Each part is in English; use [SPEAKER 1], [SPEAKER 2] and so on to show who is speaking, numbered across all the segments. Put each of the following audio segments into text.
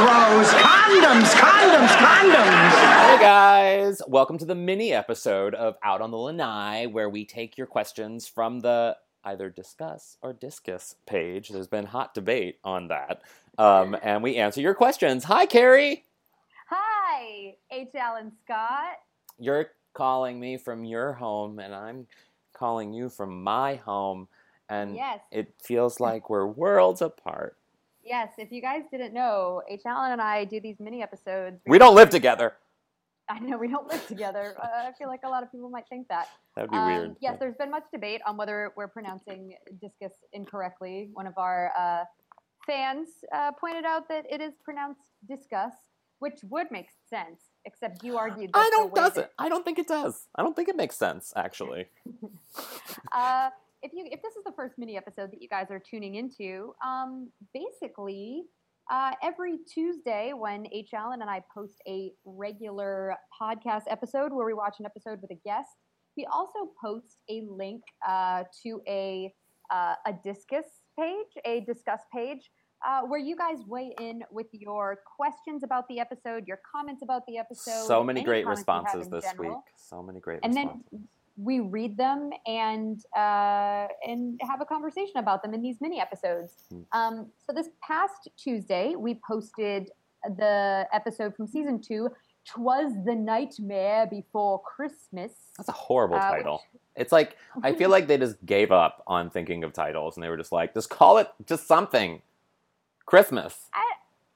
[SPEAKER 1] Rose. Condoms, condoms, condoms.
[SPEAKER 2] Hey guys, welcome to the mini episode of Out on the Lanai, where we take your questions from the either discuss or discus page. There's been hot debate on that, um, and we answer your questions. Hi, Carrie.
[SPEAKER 3] Hi, H. Alan Scott.
[SPEAKER 2] You're calling me from your home, and I'm calling you from my home, and
[SPEAKER 3] Yes.
[SPEAKER 2] it feels like we're worlds apart.
[SPEAKER 3] Yes, if you guys didn't know, H. Alan and I do these mini episodes.
[SPEAKER 2] We don't live together.
[SPEAKER 3] I know we don't live together. Uh, I feel like a lot of people might think that.
[SPEAKER 2] That would be
[SPEAKER 3] Um,
[SPEAKER 2] weird.
[SPEAKER 3] Yes, there's been much debate on whether we're pronouncing discus incorrectly. One of our uh, fans uh, pointed out that it is pronounced discuss, which would make sense, except you argued that
[SPEAKER 2] I don't
[SPEAKER 3] way
[SPEAKER 2] does
[SPEAKER 3] that-
[SPEAKER 2] it. I don't think it does. I don't think it makes sense actually.
[SPEAKER 3] if you if this is the first mini episode that you guys are tuning into, um, basically uh, every Tuesday when H. Alan and I post a regular podcast episode where we watch an episode with a guest, we also post a link uh, to a uh, a discus page, a discuss page. Uh, where you guys weigh in with your questions about the episode, your comments about the episode.
[SPEAKER 2] so many great
[SPEAKER 3] comments you have
[SPEAKER 2] responses this
[SPEAKER 3] general
[SPEAKER 2] week. So many great
[SPEAKER 3] and
[SPEAKER 2] responses.
[SPEAKER 3] then we read them and uh, and have a conversation about them in these mini episodes.
[SPEAKER 2] Hmm.
[SPEAKER 3] Um, so this past Tuesday, we posted the episode from season two. Twas the nightmare before Christmas.
[SPEAKER 2] That's a horrible
[SPEAKER 3] Uh,
[SPEAKER 2] title. It's like I feel like they just gave up on thinking of titles and they were just like, just call it just something. Christmas.
[SPEAKER 3] I,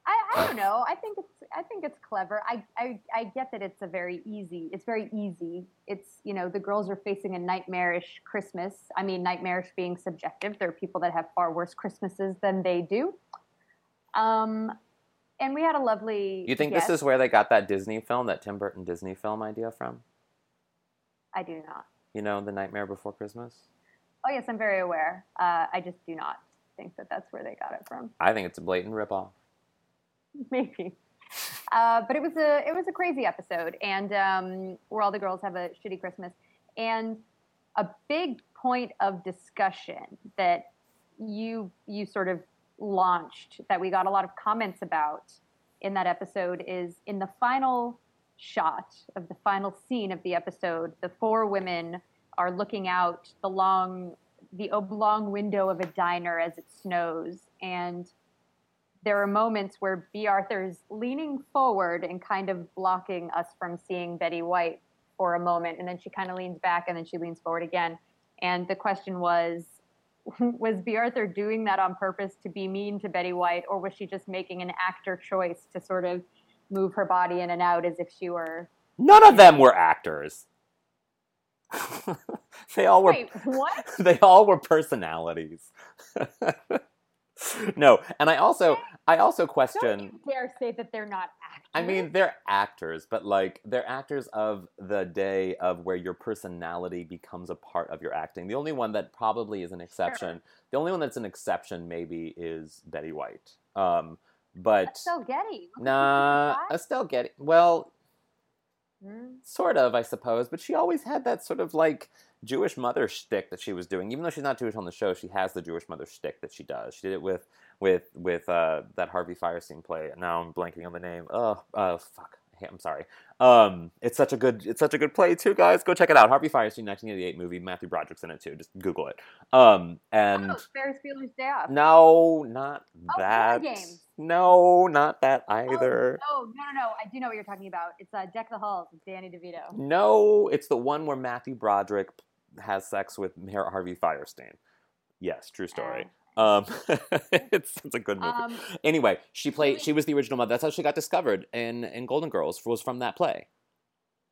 [SPEAKER 3] I, I don't know. I think it's I think it's clever. I, I I get that it's a very easy. It's very easy. It's you know the girls are facing a nightmarish Christmas. I mean nightmarish being subjective. There are people that have far worse Christmases than they do. Um, and we had a lovely.
[SPEAKER 2] You think
[SPEAKER 3] guest.
[SPEAKER 2] this is where they got that Disney film, that Tim Burton Disney film idea from?
[SPEAKER 3] I do not.
[SPEAKER 2] You know, The Nightmare Before Christmas?
[SPEAKER 3] Oh yes, I'm very aware. Uh, I just do not think that that's where they got it from.
[SPEAKER 2] I think it's a blatant ripoff.
[SPEAKER 3] maybe. Uh, but it was a it was a crazy episode, and um, where all the girls have a shitty Christmas, and a big point of discussion that you you sort of launched that we got a lot of comments about in that episode is in the final shot of the final scene of the episode, the four women are looking out the long the oblong window of a diner as it snows. And there are moments where Bea Arthur's leaning forward and kind of blocking us from seeing Betty White for a moment, and then she kind of leans back and then she leans forward again. And the question was, was Bea Arthur doing that on purpose to be mean to Betty White, or was she just making an actor choice to sort of move her body in and out as if she were?
[SPEAKER 2] None of them were actors. they all were
[SPEAKER 3] Wait, what?
[SPEAKER 2] they all were personalities. no, and I also I also question.
[SPEAKER 3] Don't you dare say that they're not actors.
[SPEAKER 2] I mean, they're actors, but like they're actors of the day of where your personality becomes a part of your acting. The only one that probably is an exception, the only one that's an exception maybe is Betty White. Um, but
[SPEAKER 3] Estelle Getty.
[SPEAKER 2] nah. Estelle Getty. Well,
[SPEAKER 3] Hmm.
[SPEAKER 2] sort of, I suppose, but she always had that sort of like Jewish mother shtick that she was doing. Even though she's not Jewish on the show, she has the Jewish mother shtick that she does. She did it with with with uh, that Harvey Fierstein play. Now I'm blanking on the name. Oh, uh, fuck. I'm sorry. Um, it's such a good it's such a good play too, guys. Go check it out. Harvey Fierstein, 1988 movie. Matthew Broderick's in it too. Just Google it. Um, and
[SPEAKER 3] Oh, Ferris Bueller's Day Off.
[SPEAKER 2] no, not
[SPEAKER 3] Oh,
[SPEAKER 2] that.
[SPEAKER 3] Games.
[SPEAKER 2] No, not that
[SPEAKER 3] Oh,
[SPEAKER 2] either.
[SPEAKER 3] Oh, no, no, no. I do know what you're talking about. It's uh, Deck the Halls with Danny DeVito.
[SPEAKER 2] No, it's the one where Matthew Broderick has sex with Har- Harvey Fierstein. Yes, true story. Um, it's, it's a good movie.
[SPEAKER 3] Um,
[SPEAKER 2] anyway, she played. She was the original mother. That's how she got discovered in in Golden Girls. Was from that play.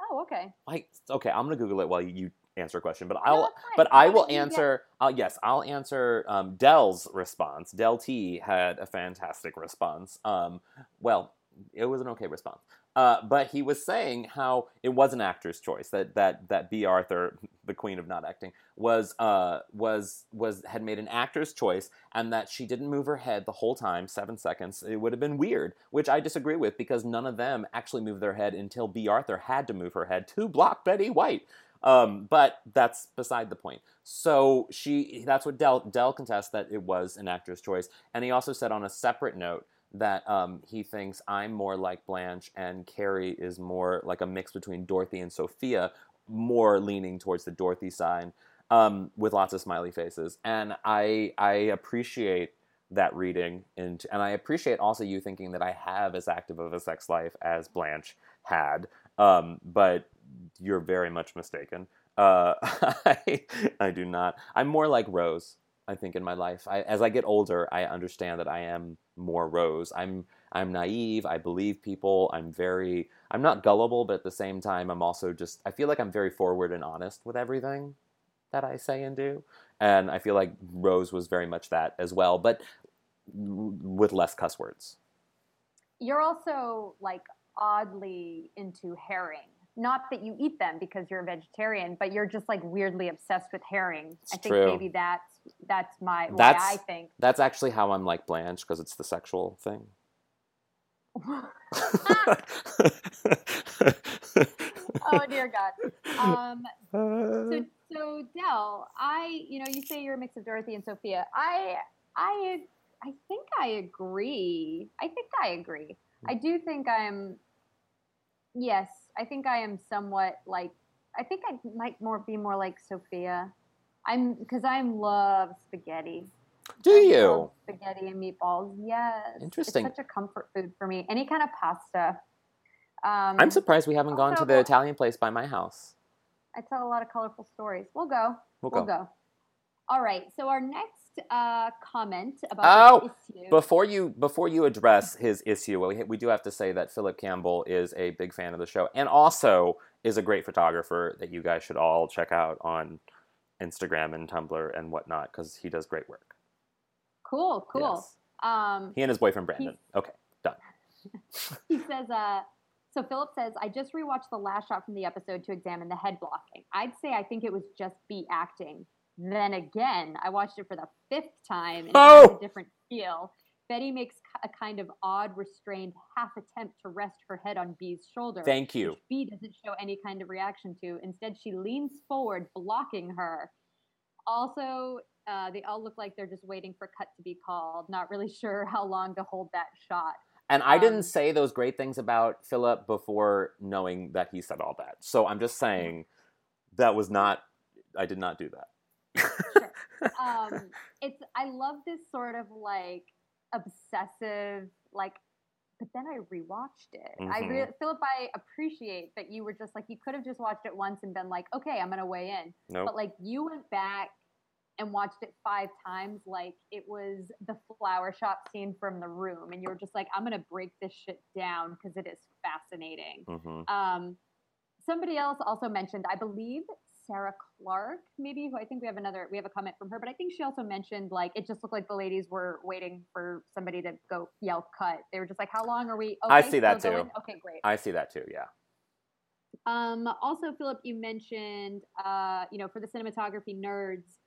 [SPEAKER 3] oh, okay.
[SPEAKER 2] I okay. I'm gonna Google it while you, answer a question, but I'll.
[SPEAKER 3] fine.
[SPEAKER 2] But I will
[SPEAKER 3] get-
[SPEAKER 2] answer. Uh, yes, I'll answer um, Dell's response. Dell T had a fantastic response. Um, well, it was an okay response. Uh, but he was saying how it was an actor's choice that that that Bea Arthur, the queen of not acting, was uh, was was had made an actor's choice, and that she didn't move her head the whole time, seven seconds. It would have been weird, which I disagree with because none of them actually moved their head until Bea Arthur had to move her head to block Betty White. Um, but that's beside the point. So she, that's what Dell Dell contests that it was an actor's choice, and he also said on a separate note that um, he thinks I'm more like Blanche and Carrie is more like a mix between Dorothy and Sophia, more leaning towards the Dorothy side, um, with lots of smiley faces. And I I appreciate that reading, and and I appreciate also you thinking that I have as active of a sex life as Blanche had. Um, but you're very much mistaken. Uh, I, I do not. I'm more like Rose. I think in my life, I, as I get older, I understand that I am more Rose. I'm I'm naive. I believe people. I'm very. I'm not gullible, but at the same time, I'm also just. I feel like I'm very forward and honest with everything that I say and do, and I feel like Rose was very much that as well, but with less cuss words.
[SPEAKER 3] You're also like oddly into herring not that you eat them because you're a vegetarian, but you're just like weirdly obsessed with herring.
[SPEAKER 2] It's
[SPEAKER 3] I think
[SPEAKER 2] true.
[SPEAKER 3] maybe that's that's my
[SPEAKER 2] That's-
[SPEAKER 3] I think.
[SPEAKER 2] That's actually how I'm like Blanche because it's the sexual thing.
[SPEAKER 3] oh dear God. Um, so so Dell, I you know you say you're a mix of Dorothy and Sophia. I I I think I agree. I think I agree. I do think I'm. Yes, I think I am somewhat like. I think I might more be more like Sophia. I'm because I love spaghetti.
[SPEAKER 2] Do
[SPEAKER 3] I
[SPEAKER 2] you?
[SPEAKER 3] love spaghetti and meatballs? Yes.
[SPEAKER 2] Interesting.
[SPEAKER 3] It's such a comfort food for me. Any kind of pasta. Um,
[SPEAKER 2] I'm surprised we haven't gone to the Italian place by my house.
[SPEAKER 3] I tell a lot of colorful stories. We'll go.
[SPEAKER 2] We'll
[SPEAKER 3] We'll
[SPEAKER 2] go.
[SPEAKER 3] go. All right. So our next uh, comment about
[SPEAKER 2] Oh,
[SPEAKER 3] issue.
[SPEAKER 2] Before you before you address his issue, we, we do have to say that Philip Campbell is a big fan of the show and also is a great photographer that you guys should all check out on Instagram and Tumblr and whatnot because he does great work.
[SPEAKER 3] cool. Cool.
[SPEAKER 2] Yes.
[SPEAKER 3] Um,
[SPEAKER 2] He and his boyfriend Brandon. Okay, done.
[SPEAKER 3] he says, uh, so Philip says, I just rewatched the last shot from the episode to examine the head blocking. I'd say I think it was just Bea acting. Then again, I watched it for the fifth time and it has
[SPEAKER 2] Oh!
[SPEAKER 3] a different feel. Betty makes a kind of odd, restrained half attempt to rest her head on Bea's shoulder.
[SPEAKER 2] Thank you.
[SPEAKER 3] which Bea doesn't show any kind of reaction to. Instead, she leans forward, blocking her. Also, uh, they all look like they're just waiting for cut to be called. Not really sure how long to hold that shot.
[SPEAKER 2] And I
[SPEAKER 3] Um,
[SPEAKER 2] didn't say those great things about Philip before knowing that he said all that. So I'm just saying that was not. I did not do that.
[SPEAKER 3] um, it's I love this sort of like obsessive like. But then I rewatched it. I
[SPEAKER 2] Mhm.
[SPEAKER 3] re- Philip, I appreciate that you were just like you could have just watched it once and been like, okay, I'm gonna weigh in.
[SPEAKER 2] Nope.
[SPEAKER 3] But like you went back and watched it five times, like it was the flower shop scene from The Room, and you were just like, I'm gonna break this shit down because it is fascinating.
[SPEAKER 2] hmm
[SPEAKER 3] Um, somebody else also mentioned, I believe Sarah Clark, maybe who I think we have another, we have a comment from her, but I think she also mentioned like it just looked like the ladies were waiting for somebody to go yell cut. They were just like, "How long are we?" Okay,
[SPEAKER 2] I see that too.
[SPEAKER 3] going? Okay, great.
[SPEAKER 2] I see that too. Yeah.
[SPEAKER 3] Um, also, Philip, you mentioned, uh, you know, for the cinematography nerds,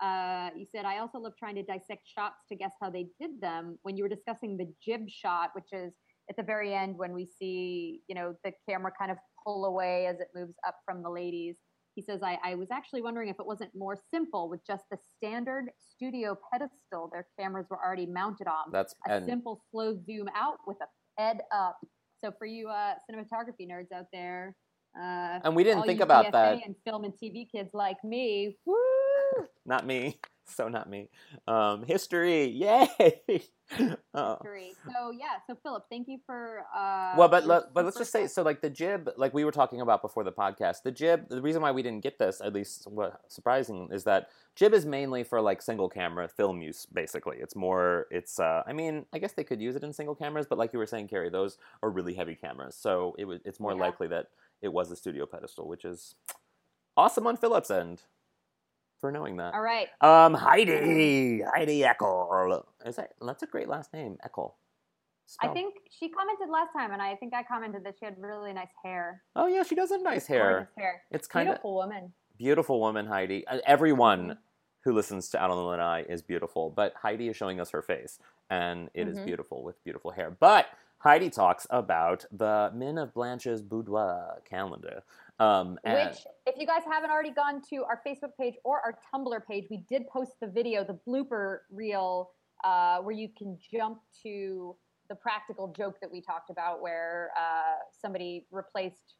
[SPEAKER 3] uh, you said, I also love trying to dissect shots to guess how they did them. When you were discussing the jib shot, which is at the very end when we see, you know, the camera kind of pull away as it moves up from the ladies. He says, I, I was actually wondering if it wasn't more simple with just the standard studio pedestal their cameras were already mounted on
[SPEAKER 2] That's
[SPEAKER 3] a
[SPEAKER 2] and
[SPEAKER 3] simple slow zoom out with a head up. So for you uh, cinematography nerds out there, uh,
[SPEAKER 2] and we didn't think about
[SPEAKER 3] DFA
[SPEAKER 2] that.
[SPEAKER 3] And film and TV kids like me, woo!
[SPEAKER 2] Not me. So not me. Um, history. Yay. Oh.
[SPEAKER 3] Great. So yeah. So Philip, thank you for. Uh,
[SPEAKER 2] well, but let, but let's just say so. Like the jib, like we were talking about before the podcast, the jib. The reason why we didn't get this, at least what surprising, is that jib is mainly for like single camera film use. Basically, it's more. It's. uh I mean, I guess they could use it in single cameras, but like you were saying, Carrie, those are really heavy cameras, so it was. It's more
[SPEAKER 3] Yeah.
[SPEAKER 2] likely that it was a studio pedestal, which is awesome on Philip's end for knowing that.
[SPEAKER 3] All right.
[SPEAKER 2] Um, Heidi, Heidi Eckel. Is that that's a great last name, Eckel.
[SPEAKER 3] I think she commented last time, and I think I commented that she had really nice hair.
[SPEAKER 2] Oh yeah, she does have nice hair.
[SPEAKER 3] Hair.
[SPEAKER 2] It's kind of
[SPEAKER 3] Beautiful woman.
[SPEAKER 2] beautiful woman, Heidi. Uh, Everyone
[SPEAKER 3] Mhm.
[SPEAKER 2] who listens to Out on the Lanai is beautiful, but Heidi is showing us her face, and it is
[SPEAKER 3] Mhm.
[SPEAKER 2] beautiful with beautiful hair. But Heidi talks about the Men of Blanche's Boudoir calendar. Um,
[SPEAKER 3] Which, if you guys haven't already gone to our Facebook page or our Tumblr page, we did post the video, the blooper reel, uh, where you can jump to the practical joke that we talked about, where uh, somebody replaced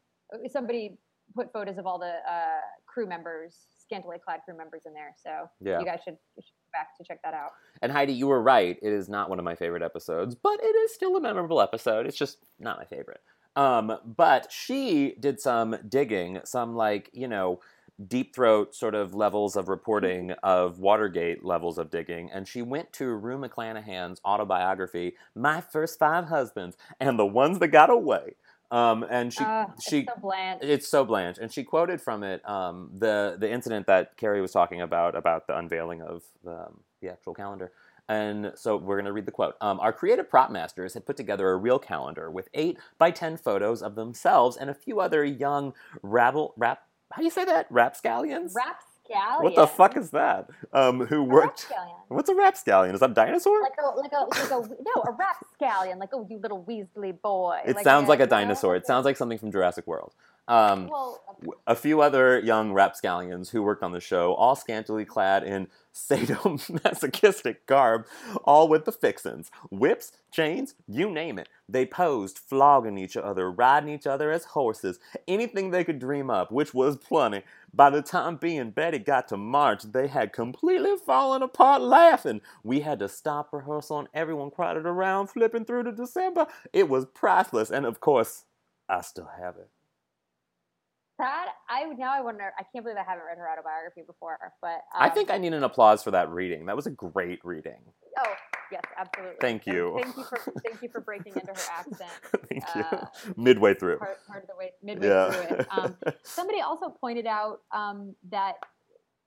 [SPEAKER 3] somebody put photos of all the uh, crew members, scantily clad crew members, in there. So
[SPEAKER 2] Yeah.
[SPEAKER 3] you guys should, should back to check that out.
[SPEAKER 2] And Heidi, you were right. It is not one of my favorite episodes, but it is still a memorable episode. It's just not my favorite. Um, but she did some digging, some like, you know, deep throat sort of levels of reporting of Watergate levels of digging. And she went to Rue McClanahan's autobiography, My First Five Husbands, and the Ones That Got Away. Um, and she,
[SPEAKER 3] Uh,
[SPEAKER 2] she,
[SPEAKER 3] it's so bland.
[SPEAKER 2] it's so blanche, and she quoted from it um, the the incident that Carrie was talking about about the unveiling of the, um, the actual calendar. And so we're going to read the quote. Um, Our creative prop masters had put together a real calendar with eight by ten photos of themselves and a few other young rabble rap. How do you say that? Rapscallions? Rapscallions.
[SPEAKER 3] Rapscallion.
[SPEAKER 2] What the fuck is that? Um, who worked?
[SPEAKER 3] Rapscallion.
[SPEAKER 2] What's a rapscallion? Is that a dinosaur?
[SPEAKER 3] Like a like a like a no a rapscallion like oh you little Weasley boy.
[SPEAKER 2] it sounds like a
[SPEAKER 3] you know,
[SPEAKER 2] dinosaur. It sounds like something from Jurassic World. Um,
[SPEAKER 3] well,
[SPEAKER 2] a few other young rapscallions who worked on the show, all scantily clad in sadomasochistic garb, all with the fixins whips, chains, you name it. They posed, flogging each other, riding each other as horses, anything they could dream up, which was plenty. By the time Bea and Betty got to March, they had completely fallen apart laughing. We had to stop rehearsal, and everyone crowded around, flipping through to December. It was priceless, and of course, I still have it.
[SPEAKER 3] That I now I wonder I can't believe I haven't read her autobiography before, but
[SPEAKER 2] I
[SPEAKER 3] um,
[SPEAKER 2] think I need an applause for that reading. That was a great reading.
[SPEAKER 3] oh yes absolutely.
[SPEAKER 2] Thank you.
[SPEAKER 3] Thank you for thank you for breaking into her accent.
[SPEAKER 2] Thank you.
[SPEAKER 3] Uh,
[SPEAKER 2] Midway through.
[SPEAKER 3] Part, part of the way midway
[SPEAKER 2] Yeah.
[SPEAKER 3] through it. Um, somebody also pointed out um, that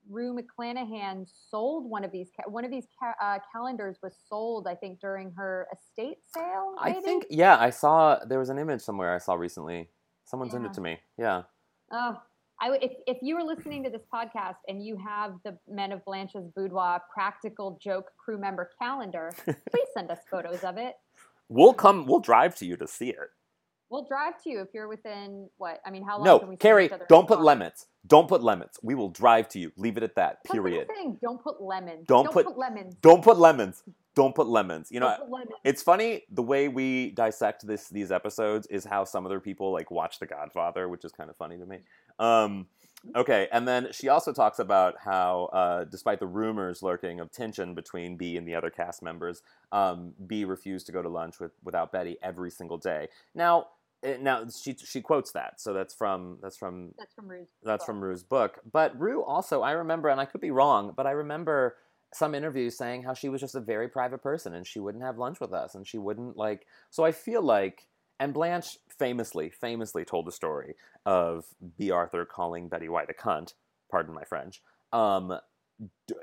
[SPEAKER 3] Rue McClanahan sold one of these one of these ca- uh, calendars was sold I think during her estate sale.
[SPEAKER 2] I think, yeah, I saw, there was an image somewhere I saw recently. Someone sent it to me. Yeah.
[SPEAKER 3] Oh, I would, if, if you are listening to this podcast and you have the Men of Blanche's Boudoir practical joke crew member calendar, please send us photos of it.
[SPEAKER 2] We'll come, we'll drive to you to see it.
[SPEAKER 3] We'll drive to you if you're within what? I mean, how long
[SPEAKER 2] No,
[SPEAKER 3] can we
[SPEAKER 2] Carrie,
[SPEAKER 3] each other
[SPEAKER 2] don't put lemons. Don't put lemons. We will drive to you. Leave it at that, period.
[SPEAKER 3] Don't put lemons.
[SPEAKER 2] Don't put-
[SPEAKER 3] lemons.
[SPEAKER 2] Don't put lemons. Don't put lemons. You know,
[SPEAKER 3] lemons.
[SPEAKER 2] It's funny the way we dissect this these episodes is how some other people like watch The Godfather, which is kind of funny to me. Um, okay, and then she also talks about how, uh, despite the rumors lurking of tension between Bea and the other cast members, um, Bea refused to go to lunch with without Betty every single day. Now, now she she quotes that, so that's from that's from
[SPEAKER 3] That's from Rue's.
[SPEAKER 2] that's
[SPEAKER 3] book.
[SPEAKER 2] from Rue's book. But Rue also, I remember, and I could be wrong, but I remember some interviews saying how she was just a very private person and she wouldn't have lunch with us and she wouldn't like. So I feel like, and Blanche famously, famously told the story of Bea Arthur calling Betty White a cunt. Pardon my French. Um, d-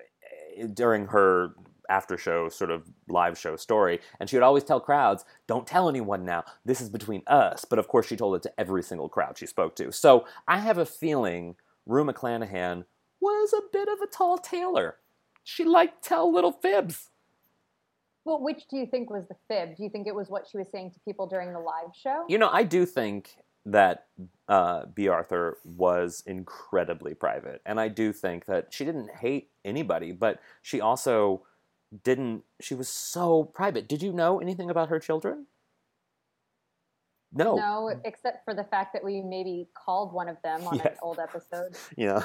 [SPEAKER 2] eh, during her after show sort of live show story and she would always tell crowds don't tell anyone now. This is between us. But of course she told it to every single crowd she spoke to. So i have a feeling rue mcclanahan was a bit of a tall tailor. She liked tell little fibs.
[SPEAKER 3] Well, which do you think was the fib? Do you think it was what she was saying to people during the live show?
[SPEAKER 2] you know i do think that uh, Bea Arthur was incredibly private and i do think that she didn't hate anybody but she also didn't she was so private. Did you know anything about her children? No.
[SPEAKER 3] No, except for the fact that we maybe called one of them on
[SPEAKER 2] Yeah.
[SPEAKER 3] an old episode.
[SPEAKER 2] yeah.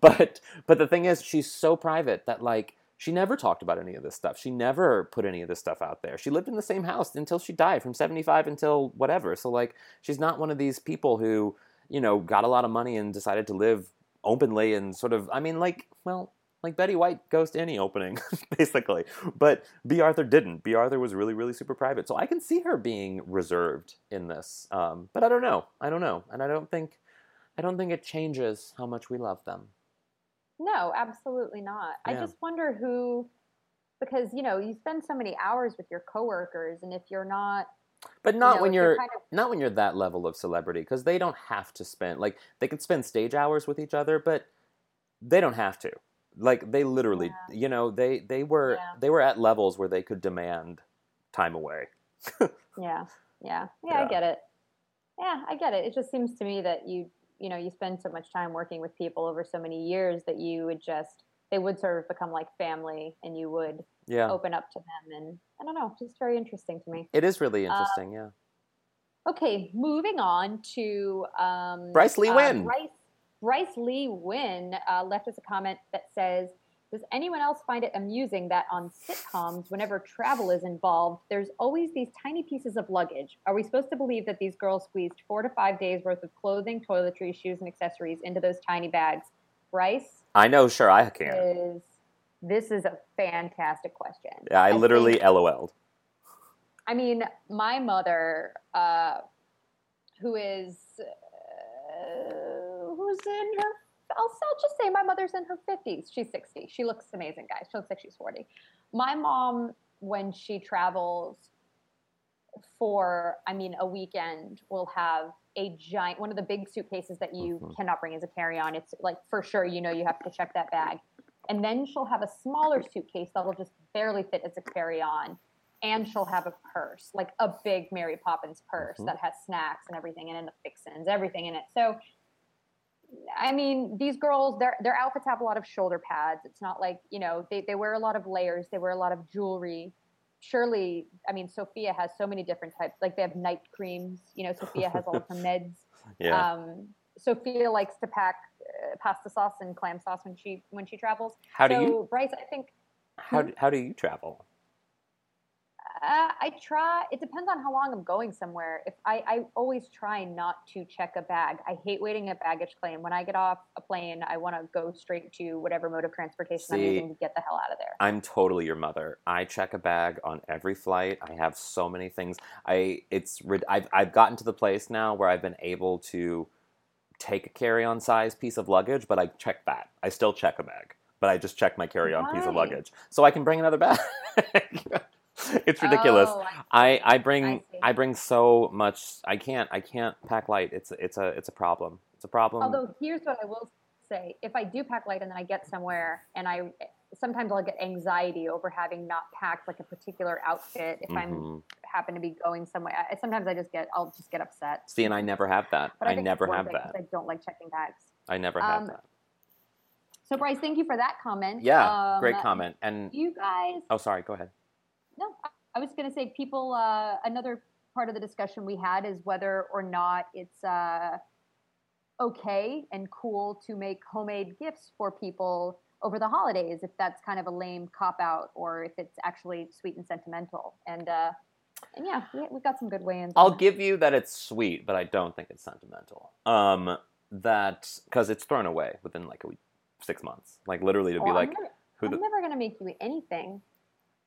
[SPEAKER 2] But but the thing is she's so private that like she never talked about any of this stuff. She never put any of this stuff out there. She lived in the same house until she died from 75 until whatever. So like she's not one of these people who you know got a lot of money and decided to live openly and sort of i mean like well like betty white goes to any opening basically. But Bea Arthur didn't. Bea Arthur was really really super private. So i can see her being reserved in this um, but i don't know. I don't know. And i don't think i don't think it changes how much we love them.
[SPEAKER 3] No, absolutely not. I just wonder who, because you know, you spend so many hours with your coworkers, and if you're not,
[SPEAKER 2] but
[SPEAKER 3] you
[SPEAKER 2] not
[SPEAKER 3] know,
[SPEAKER 2] when
[SPEAKER 3] if
[SPEAKER 2] you're
[SPEAKER 3] kind of,
[SPEAKER 2] not when you're that level of celebrity because they don't have to spend like they can spend stage hours with each other but they don't have to like they literally
[SPEAKER 3] Yeah.
[SPEAKER 2] you know they they were
[SPEAKER 3] Yeah.
[SPEAKER 2] they were at levels where they could demand time away
[SPEAKER 3] yeah, yeah, yeah,
[SPEAKER 2] Yeah.
[SPEAKER 3] I get it. Yeah, I get it. It just seems to me that you, you know, you spend so much time working with people over so many years that you would just, they would sort of become like family, and you would
[SPEAKER 2] Yeah.
[SPEAKER 3] open up to them. And I don't know, just very interesting to me.
[SPEAKER 2] It is really
[SPEAKER 3] Uh,
[SPEAKER 2] interesting, yeah.
[SPEAKER 3] Okay, moving on to um,
[SPEAKER 2] Bryce Lee
[SPEAKER 3] uh,
[SPEAKER 2] Wynn.
[SPEAKER 3] Bryce, Bryce Lee Wynn uh, left us a comment that says, "Does anyone else find it amusing that on sitcoms, whenever travel is involved, there's always these tiny pieces of luggage? Are we supposed to believe that these girls squeezed four to five days worth of clothing, toiletries, shoes, and accessories into those tiny bags?" Bryce
[SPEAKER 2] I know, sure, I can.
[SPEAKER 3] is. This is a fantastic question.
[SPEAKER 2] Yeah, I literally
[SPEAKER 3] think-
[SPEAKER 2] LOL'd.
[SPEAKER 3] I mean, my mother, uh, who is uh, who's in her, I'll, I'll just say my mother's in her fifties. She's sixty. She looks amazing, guys. She looks like she's forty. My mom, when she travels for, I mean, a weekend, will have a giant one of the big suitcases that you
[SPEAKER 2] Mhm.
[SPEAKER 3] cannot bring as a carry-on. It's like for sure, you know, you have to check that bag. And then she'll have a smaller suitcase that will just barely fit as a carry-on and she'll have a purse, like a big Mary Poppins purse
[SPEAKER 2] Mhm.
[SPEAKER 3] that has snacks and everything in it, and the fixins, everything in it. So, I mean, these girls, their their outfits have a lot of shoulder pads. It's not like you know they they wear a lot of layers. They wear a lot of jewelry. Surely, I mean, Sophia has so many different types. Like they have night creams. You know, Sophia has all of her meds.
[SPEAKER 2] Yeah.
[SPEAKER 3] Um, Sophia likes to pack uh, pasta sauce and clam sauce when she when she travels.
[SPEAKER 2] how do
[SPEAKER 3] so
[SPEAKER 2] you
[SPEAKER 3] Bryce, I think
[SPEAKER 2] how do, how do you travel?
[SPEAKER 3] Uh, I try. It depends on how long I'm going somewhere. If I, I always try not to check a bag. I hate waiting at baggage claim. When I get off a plane, I want to go straight to whatever mode of transportation I'm using to get the hell out of there.
[SPEAKER 2] I'm totally your mother. I check a bag on every flight. I have so many things. I it's I've I've gotten to the place now where I've been able to take a carry-on size piece of luggage, but I check that. I still check a bag, but I just check my carry-on piece of luggage so I can bring another bag. it's ridiculous.
[SPEAKER 3] Oh, I-
[SPEAKER 2] I, I bring
[SPEAKER 3] I.
[SPEAKER 2] I, bring so much. I can't I can't pack light. It's it's a it's a problem. It's a problem.
[SPEAKER 3] although here's what I will say: if I do pack light and then I get somewhere, and I sometimes I'll get anxiety over having not packed like a particular outfit. If I'm
[SPEAKER 2] Mhm.
[SPEAKER 3] happen to be going somewhere, I, sometimes I just get I'll just get upset.
[SPEAKER 2] See, and I never have that.
[SPEAKER 3] But
[SPEAKER 2] I, never have that.
[SPEAKER 3] I don't like checking bags.
[SPEAKER 2] I never have
[SPEAKER 3] Um,
[SPEAKER 2] that.
[SPEAKER 3] So Bryce, thank you for that comment.
[SPEAKER 2] Yeah, great
[SPEAKER 3] Um,
[SPEAKER 2] comment. And
[SPEAKER 3] You guys
[SPEAKER 2] oh, sorry. Go ahead.
[SPEAKER 3] No, I- was going to say people. Uh, another part of the discussion we had is whether or not it's uh, okay and cool to make homemade gifts for people over the holidays. If that's kind of a lame cop out, or if it's actually sweet and sentimental. And uh, and yeah, we, we've got some good weigh-ins.
[SPEAKER 2] I'll give you that it's sweet, but I don't think it's sentimental. Um, that because it's thrown away within like a week, six months. Like literally to
[SPEAKER 3] Oh,
[SPEAKER 2] be
[SPEAKER 3] I'm
[SPEAKER 2] like,
[SPEAKER 3] never-
[SPEAKER 2] who
[SPEAKER 3] I'm
[SPEAKER 2] the
[SPEAKER 3] never going to make you anything.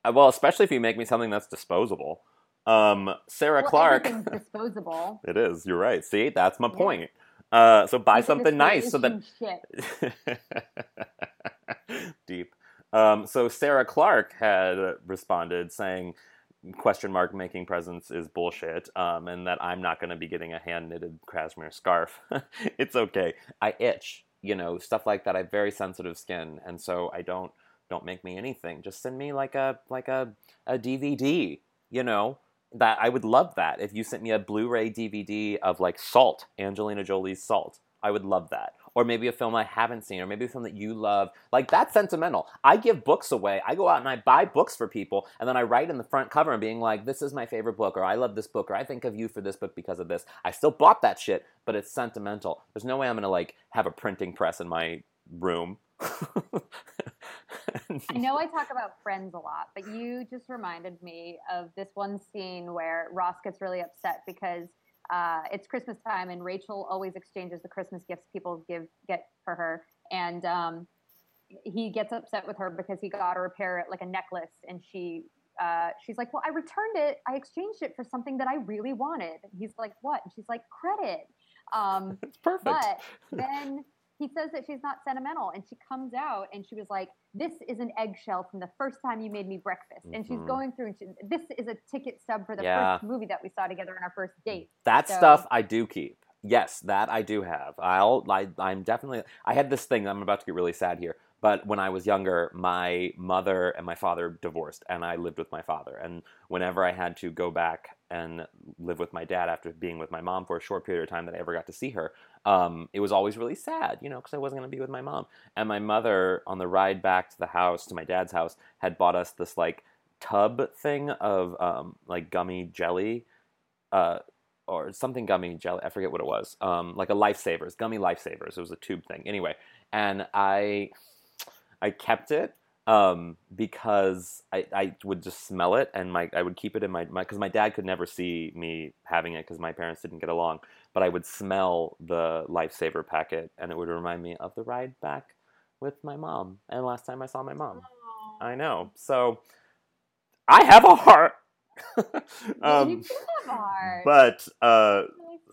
[SPEAKER 2] Uh, well, especially if you make me something that's disposable. Um, Sarah
[SPEAKER 3] Well,
[SPEAKER 2] Clark.
[SPEAKER 3] disposable.
[SPEAKER 2] it is. You're right. See, that's my
[SPEAKER 3] Yeah.
[SPEAKER 2] point. Uh, so buy something nice so that deep. Um, so Sarah Clark had responded saying, "Question mark making presents is bullshit, um, and that I'm not going to be getting a hand knitted cashmere scarf. it's okay. I itch, you know, stuff like that. I have very sensitive skin, and so I don't don't make me anything. Just send me like a like a a DVD, you know." That I would love that if you sent me a Blu-ray DVD of like Salt, Angelina Jolie's Salt. I would love that. Or maybe a film I haven't seen, or maybe a film that you love. Like that's sentimental. I give books away. I go out and I buy books for people, and then I write in the front cover and being like, "This is my favorite book," or "I love this book," or "I think of you for this book because of this." I still bought that shit, but it's sentimental. There's no way I'm gonna like have a printing press in my room.
[SPEAKER 3] I know I talk about friends a lot, but you just reminded me of this one scene where Ross gets really upset because uh, it's Christmas time and Rachel always exchanges the Christmas gifts people give get for her, and um, he gets upset with her because he got her a pair like a necklace, and she uh, she's like, "Well, I returned it. I exchanged it for something that I really wanted." And He's like, "What?" And she's like, "Credit." Um,
[SPEAKER 2] it's perfect.
[SPEAKER 3] but then he says that she's not sentimental, and she comes out and she was like, "This is an eggshell from the first time you made me breakfast." And she's
[SPEAKER 2] Mhm.
[SPEAKER 3] going through, and she, this is a ticket stub for the
[SPEAKER 2] Yeah.
[SPEAKER 3] first movie that we saw together on our first date.
[SPEAKER 2] That
[SPEAKER 3] So-
[SPEAKER 2] stuff I do keep. Yes, that I do have. I'll. I, I'm definitely. I had this thing. I'm about to get really sad here. But when I was younger, my mother and my father divorced, and I lived with my father. And whenever I had to go back and live with my dad after being with my mom for a short period of time that I ever got to see her, um, it was always really sad, you know, because I wasn't going to be with my mom. And my mother, on the ride back to the house, to my dad's house, had bought us this like tub thing of um, like gummy jelly. Uh, or something gummy jelly. I forget what it was. Um, like a lifesavers, gummy lifesavers. It was a tube thing. Anyway, and I, I kept it um, because I, I would just smell it and my I would keep it in my because my, my, dad could never see me having it because my parents didn't get along. But I would smell the lifesaver packet and it would remind me of the ride back with my mom and last time I saw my mom. Aww. I know. So I have a heart.
[SPEAKER 3] um, you do have a heart.
[SPEAKER 2] But uh,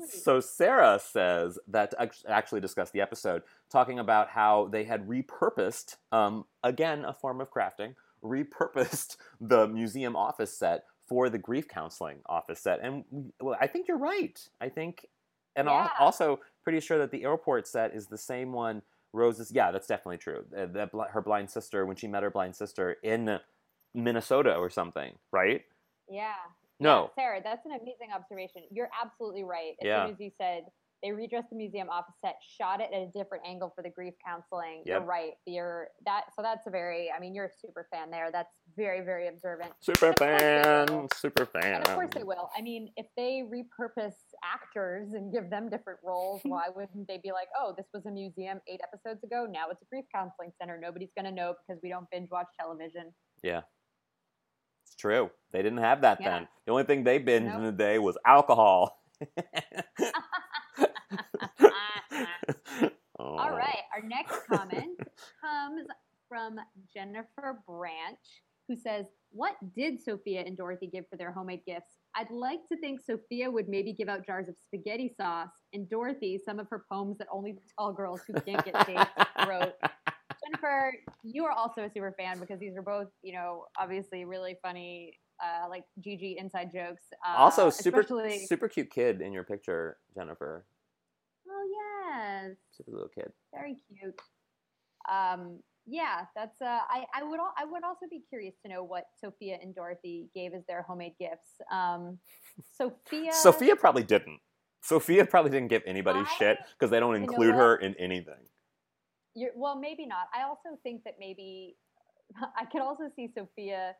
[SPEAKER 2] so Sarah says that actually discussed the episode, talking about how they had repurposed, um, again, a form of crafting, repurposed the museum office set for the grief counseling office set. And well, I think you're right. I think, and yeah. also pretty sure that the airport set is the same one. Rose's, yeah, that's definitely true. Uh, that her blind sister, when she met her blind sister in Minnesota or something, right?
[SPEAKER 3] Yeah.
[SPEAKER 2] No.
[SPEAKER 3] Yeah, Sarah, that's an amazing observation. You're absolutely right. As
[SPEAKER 2] yeah.
[SPEAKER 3] soon as you said they redressed the museum office set, shot it at a different angle for the grief counseling. Yep. You're right. You're that so that's a very I mean, you're a super fan there. That's very, very observant.
[SPEAKER 2] Super fan. Super fan.
[SPEAKER 3] And of course they will. I mean, if they repurpose actors and give them different roles, why wouldn't they be like, oh, this was a museum eight episodes ago, now it's a grief counseling center. Nobody's gonna know because we don't binge watch television.
[SPEAKER 2] Yeah. True. They didn't have that yeah. then. The only thing they binged nope. in the day was alcohol.
[SPEAKER 3] oh. All right. Our next comment comes from Jennifer Branch, who says, What did Sophia and Dorothy give for their homemade gifts? I'd like to think Sophia would maybe give out jars of spaghetti sauce, and Dorothy some of her poems that only tall girls who can't get dates wrote. Jennifer, you are also a super fan because these are both, you know, obviously really funny, uh, like GG inside jokes. Uh,
[SPEAKER 2] also, super super cute kid in your picture, Jennifer.
[SPEAKER 3] Oh yes,
[SPEAKER 2] super little kid.
[SPEAKER 3] Very cute. Um, yeah, that's. Uh, I I would I would also be curious to know what Sophia and Dorothy gave as their homemade gifts. Um, Sophia.
[SPEAKER 2] Sophia probably didn't. Sophia probably didn't give anybody I, shit because they don't include her in anything.
[SPEAKER 3] You're, well, maybe not. I also think that maybe I could also see Sophia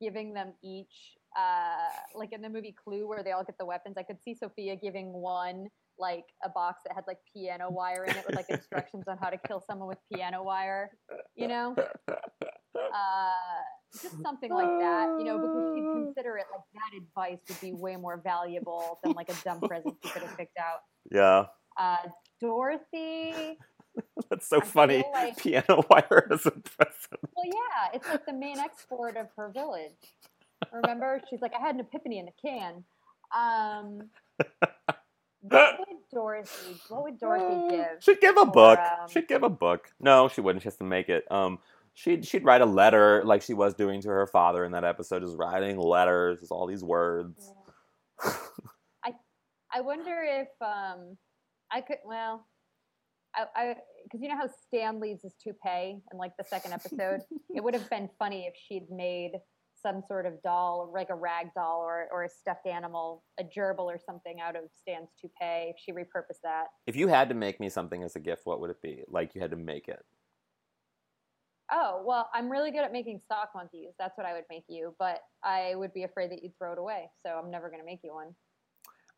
[SPEAKER 3] giving them each, uh, like in the movie Clue, where they all get the weapons. I could see Sophia giving one like a box that had like piano wire in it with like instructions on how to kill someone with piano wire. You know, uh, just something like that. You know, because she'd consider it like that advice would be way more valuable than like a dumb present she could have picked out.
[SPEAKER 2] Yeah.
[SPEAKER 3] Uh, Dorothy.
[SPEAKER 2] That's so I funny. Like, Piano wire a present.
[SPEAKER 3] Well, yeah, it's like the main export of her village. Remember, she's like, I had an epiphany in a can. Um, what would Dorothy? What would Dorothy give?
[SPEAKER 2] She'd give a book. Um, she'd give a book. No, she wouldn't. She has to make it. Um, she'd she'd write a letter like she was doing to her father in that episode, just writing letters, just all these words.
[SPEAKER 3] Yeah. I I wonder if um I could well I because you know how Stan leaves his toupee in like the second episode. it would have been funny if she'd made some sort of doll, like a rag doll or or a stuffed animal, a gerbil or something out of Stan's toupee. If she repurposed that.
[SPEAKER 2] If you had to make me something as a gift, what would it be? Like you had to make it.
[SPEAKER 3] Oh well, I'm really good at making sock monkeys. That's what I would make you, but I would be afraid that you'd throw it away. So I'm never going to make you one.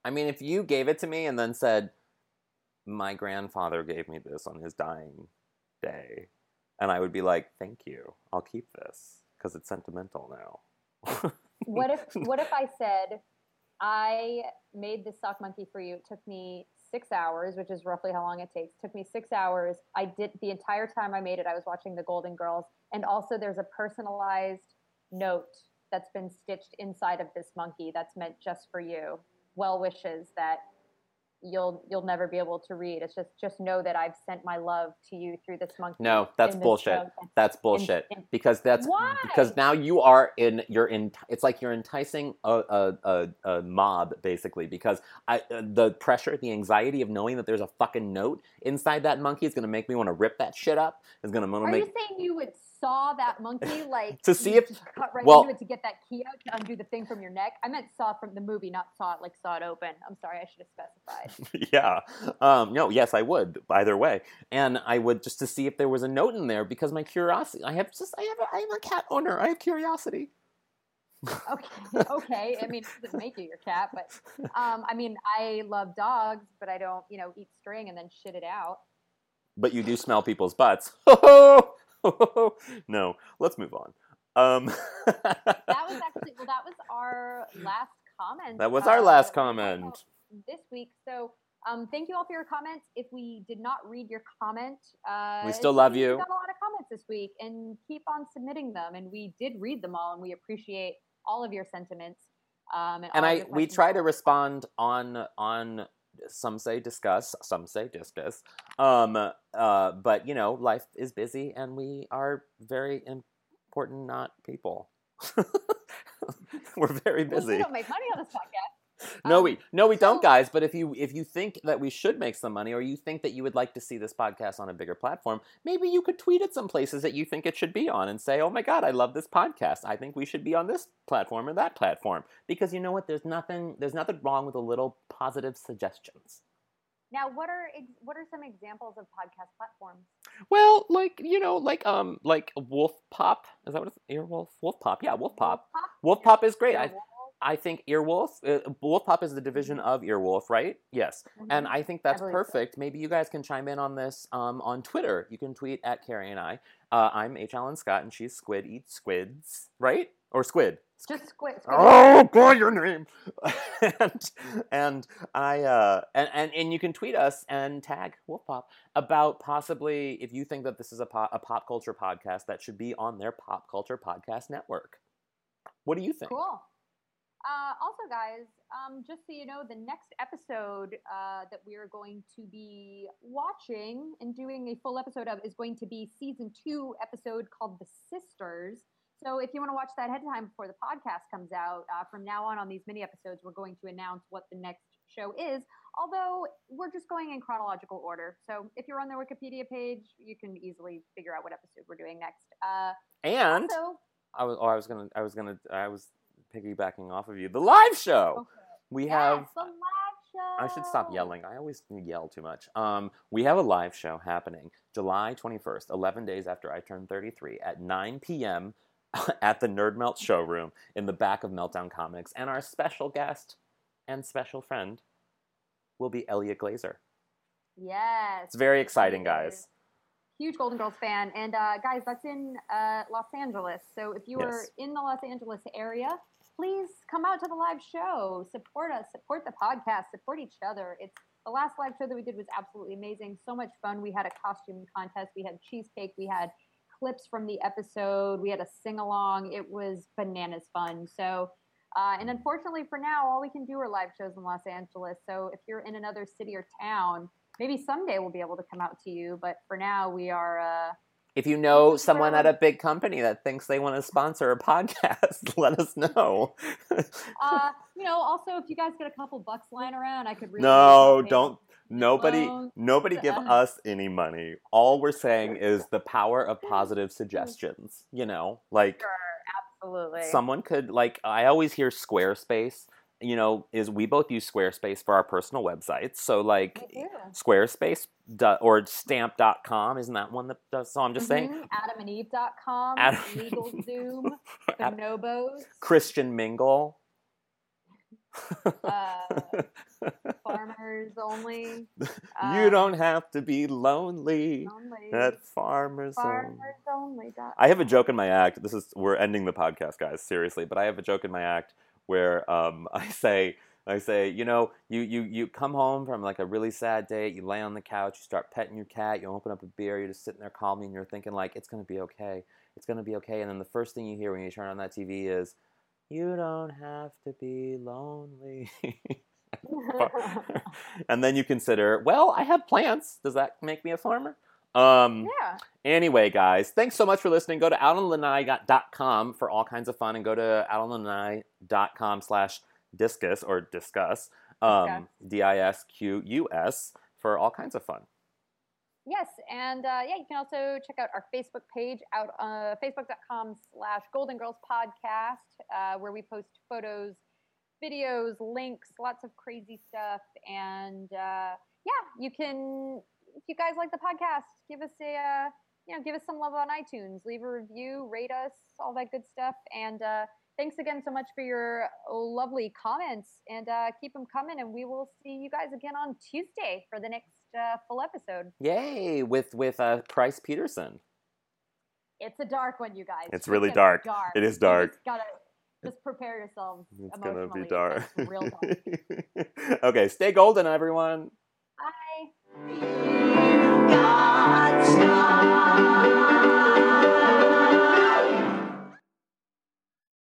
[SPEAKER 2] I mean, if you gave it to me and then said, my grandfather gave me this on his dying day. And I would be like, thank you. I'll keep this because it's sentimental now.
[SPEAKER 3] what if what if I said I made this sock monkey for you. It took me six hours, which is roughly how long it takes. It took me six hours. I did the entire time I made it, I was watching the Golden Girls. And also there's a personalized note that's been stitched inside of this monkey that's meant just for you. Well wishes that you'll you'll never be able to read. It's just just know that I've sent my love to you through this monkey.
[SPEAKER 2] No, that's bullshit. That's bullshit.
[SPEAKER 3] In, in,
[SPEAKER 2] because that's
[SPEAKER 3] why?
[SPEAKER 2] because now you are in you're in. It's like you're enticing a a, a, a mob basically. Because I uh, the pressure, the anxiety of knowing that there's a fucking note inside that monkey is going to make me want to rip that shit up. Is going to
[SPEAKER 3] make.
[SPEAKER 2] Are
[SPEAKER 3] you saying you would saw that monkey like
[SPEAKER 2] To see if-
[SPEAKER 3] cut right
[SPEAKER 2] well-
[SPEAKER 3] into it to get that key out to undo the thing from your neck. I meant saw from the movie, not saw it like saw it open. I'm sorry, I should have specified.
[SPEAKER 2] yeah. Um, no, yes, I would either way, and I would just to see if there was a note in there because my curiosity. I have just I have a, I am a cat owner. I have curiosity.
[SPEAKER 3] Okay, okay. I mean, it doesn't make you your cat, but um, I mean, I love dogs, but I don't, you know, eat string and then shit it out.
[SPEAKER 2] But you do smell people's butts. no, let's move on. Um,
[SPEAKER 3] That was actually well, that was our last comment.
[SPEAKER 2] That was our last comment.
[SPEAKER 3] this week. So. Um, thank you all for your comments. If we did not read your comment, uh,
[SPEAKER 2] We still love you.
[SPEAKER 3] We got a lot of comments this week, and keep on submitting them. And we did read them all, and we appreciate all of your sentiments. Um, and
[SPEAKER 2] and I we try to respond on on some say discuss, some say discuss. Um, uh, but you know, life is busy, and we are very important, not people. We're very
[SPEAKER 3] Well,
[SPEAKER 2] busy.
[SPEAKER 3] we don't make money on this podcast.
[SPEAKER 2] No,
[SPEAKER 3] Um,
[SPEAKER 2] we no, we don't, guys. But if you if you think that we should make some money, or you think that you would like to see this podcast on a bigger platform, maybe you could tweet at some places that you think it should be on, and say, "Oh my God, I love this podcast. I think we should be on this platform or that platform." Because you know what? There's nothing there's nothing wrong with a little positive suggestions.
[SPEAKER 3] Now, what are what are some examples of podcast platforms?
[SPEAKER 2] Well, like you know, like um, like Wolf Pop. Is that what it's? Earwolf. Wolf Pop. Yeah, Wolf Pop.
[SPEAKER 3] Pop?
[SPEAKER 2] Wolf Pop is great.
[SPEAKER 3] Yeah,
[SPEAKER 2] I
[SPEAKER 3] Wolf.
[SPEAKER 2] I think Earwolf. Uh, Wolf Pop is the division of Earwolf, right? Yes. And
[SPEAKER 3] Mhm.
[SPEAKER 2] I think that's
[SPEAKER 3] so.
[SPEAKER 2] perfect. Maybe you guys can chime in on this um, on Twitter. You can tweet at Carrie and I. Uh, I'm H. Alan Scott, and she's Squid Eat Squids, right? Or Squid.
[SPEAKER 3] just squid. squid
[SPEAKER 2] Oh, boy, your name. and and I uh, and, and and you can tweet us and tag Wolf Pop about possibly if you think that this is a pop, a pop culture podcast that should be on their pop culture podcast network. What do you think?
[SPEAKER 3] Cool. Uh, also, guys, um, just so you know, the next episode uh, that we are going to be watching and doing a full episode of is going to be season two episode called The Sisters. So if you want to watch that ahead of time before the podcast comes out, uh, from now on on these mini episodes, we're going to announce what the next show is. Although we're just going in chronological order. So if you're on their Wikipedia page, you can easily figure out what episode we're doing next. Uh,
[SPEAKER 2] And
[SPEAKER 3] also,
[SPEAKER 2] I was, oh, I was gonna, I was gonna, I was piggybacking off of you. The live show.
[SPEAKER 3] okay.
[SPEAKER 2] We
[SPEAKER 3] Yes,
[SPEAKER 2] have.
[SPEAKER 3] the live show.
[SPEAKER 2] I should stop yelling. I always yell too much. Um, we have a live show happening July 21st, 11 days after I turn 33, at 9 p.m. at the Nerd Melt showroom in the back of Meltdown Comics. And our special guest and special friend will be Elliot Glazer.
[SPEAKER 3] Yes.
[SPEAKER 2] It's very exciting, guys.
[SPEAKER 3] Huge Golden Girls fan. And uh, guys, that's in uh, Los Angeles. So if you are in the Los Angeles area, please come out to the live show. Support us, support the podcast, support each other. It's the last live show that we did was absolutely amazing. So much fun. We had a costume contest, we had cheesecake, we had clips from the episode, we had a sing along. It was bananas fun. So uh, and unfortunately, for now, all we can do are live shows in Los Angeles. So if you're in another city or town, maybe someday we'll be able to come out to you. But for now, we are. Uh,
[SPEAKER 2] If you know someone at a big company that thinks they want to sponsor a podcast, let us know.
[SPEAKER 3] uh, you know, also if you guys get a couple bucks lying around, I could. really
[SPEAKER 2] no, don't. Nobody,
[SPEAKER 3] Don't.
[SPEAKER 2] nobody give
[SPEAKER 3] Uh.
[SPEAKER 2] us any money. All we're saying is the power of positive suggestions. You know, like
[SPEAKER 3] Sure, absolutely.
[SPEAKER 2] someone could like. I always hear Squarespace. You know, is we both use Squarespace for our personal websites. So like,
[SPEAKER 3] We do.
[SPEAKER 2] Squarespace or Stamp.com isn't that one that does? So I'm just saying,
[SPEAKER 3] Mhm. AdamandEve.com,
[SPEAKER 2] Adam-
[SPEAKER 3] LegalZoom,
[SPEAKER 2] Ad-
[SPEAKER 3] Bonobos,
[SPEAKER 2] Christian Mingle.
[SPEAKER 3] uh, Farmers Only.
[SPEAKER 2] you
[SPEAKER 3] uh,
[SPEAKER 2] don't have to be lonely
[SPEAKER 3] Only.
[SPEAKER 2] at Farmers Only.
[SPEAKER 3] Farmers Only. dot
[SPEAKER 2] I have a joke in my act. This is we're ending the podcast, guys. Seriously, but I have a joke in my act where um, I say, I say, you know, you you you come home from like a really sad date. You lay on the couch, you start petting your cat. You open up a beer. You're just sitting there calmly, and you're thinking like, it's gonna be okay. It's gonna be okay. And then the first thing you hear when you turn on that TV is, you don't have to be lonely. and then you consider, well, I have plants. Does that make me a farmer? Um,
[SPEAKER 3] yeah.
[SPEAKER 2] Anyway, guys, thanks so much for listening. Go to outonlanai.com for all kinds of fun and go to outonlanai.com slash discus or discuss, um, D I S Q U S, for all kinds of fun.
[SPEAKER 3] Yes, and uh, yeah, you can also check out our Facebook page out uh, facebook.com slash Golden Girls Podcast, uh, where we post photos, videos, links, lots of crazy stuff. And uh, yeah, you can, if you guys like the podcast, give us a, uh, you know, give us some love on iTunes, leave a review, rate us, all that good stuff. And uh, thanks again so much for your lovely comments and uh, keep them coming. And we will see you guys again on Tuesday for the next uh, full episode.
[SPEAKER 2] Yay! With with uh, Price Peterson.
[SPEAKER 3] It's a dark one, you guys.
[SPEAKER 2] It's really dark.
[SPEAKER 3] dark.
[SPEAKER 2] It is
[SPEAKER 3] You
[SPEAKER 2] dark.
[SPEAKER 3] just gotta just prepare yourselves.
[SPEAKER 2] It's gonna be dark.
[SPEAKER 3] Real dark.
[SPEAKER 2] okay, stay golden, everyone.
[SPEAKER 3] Bye. God,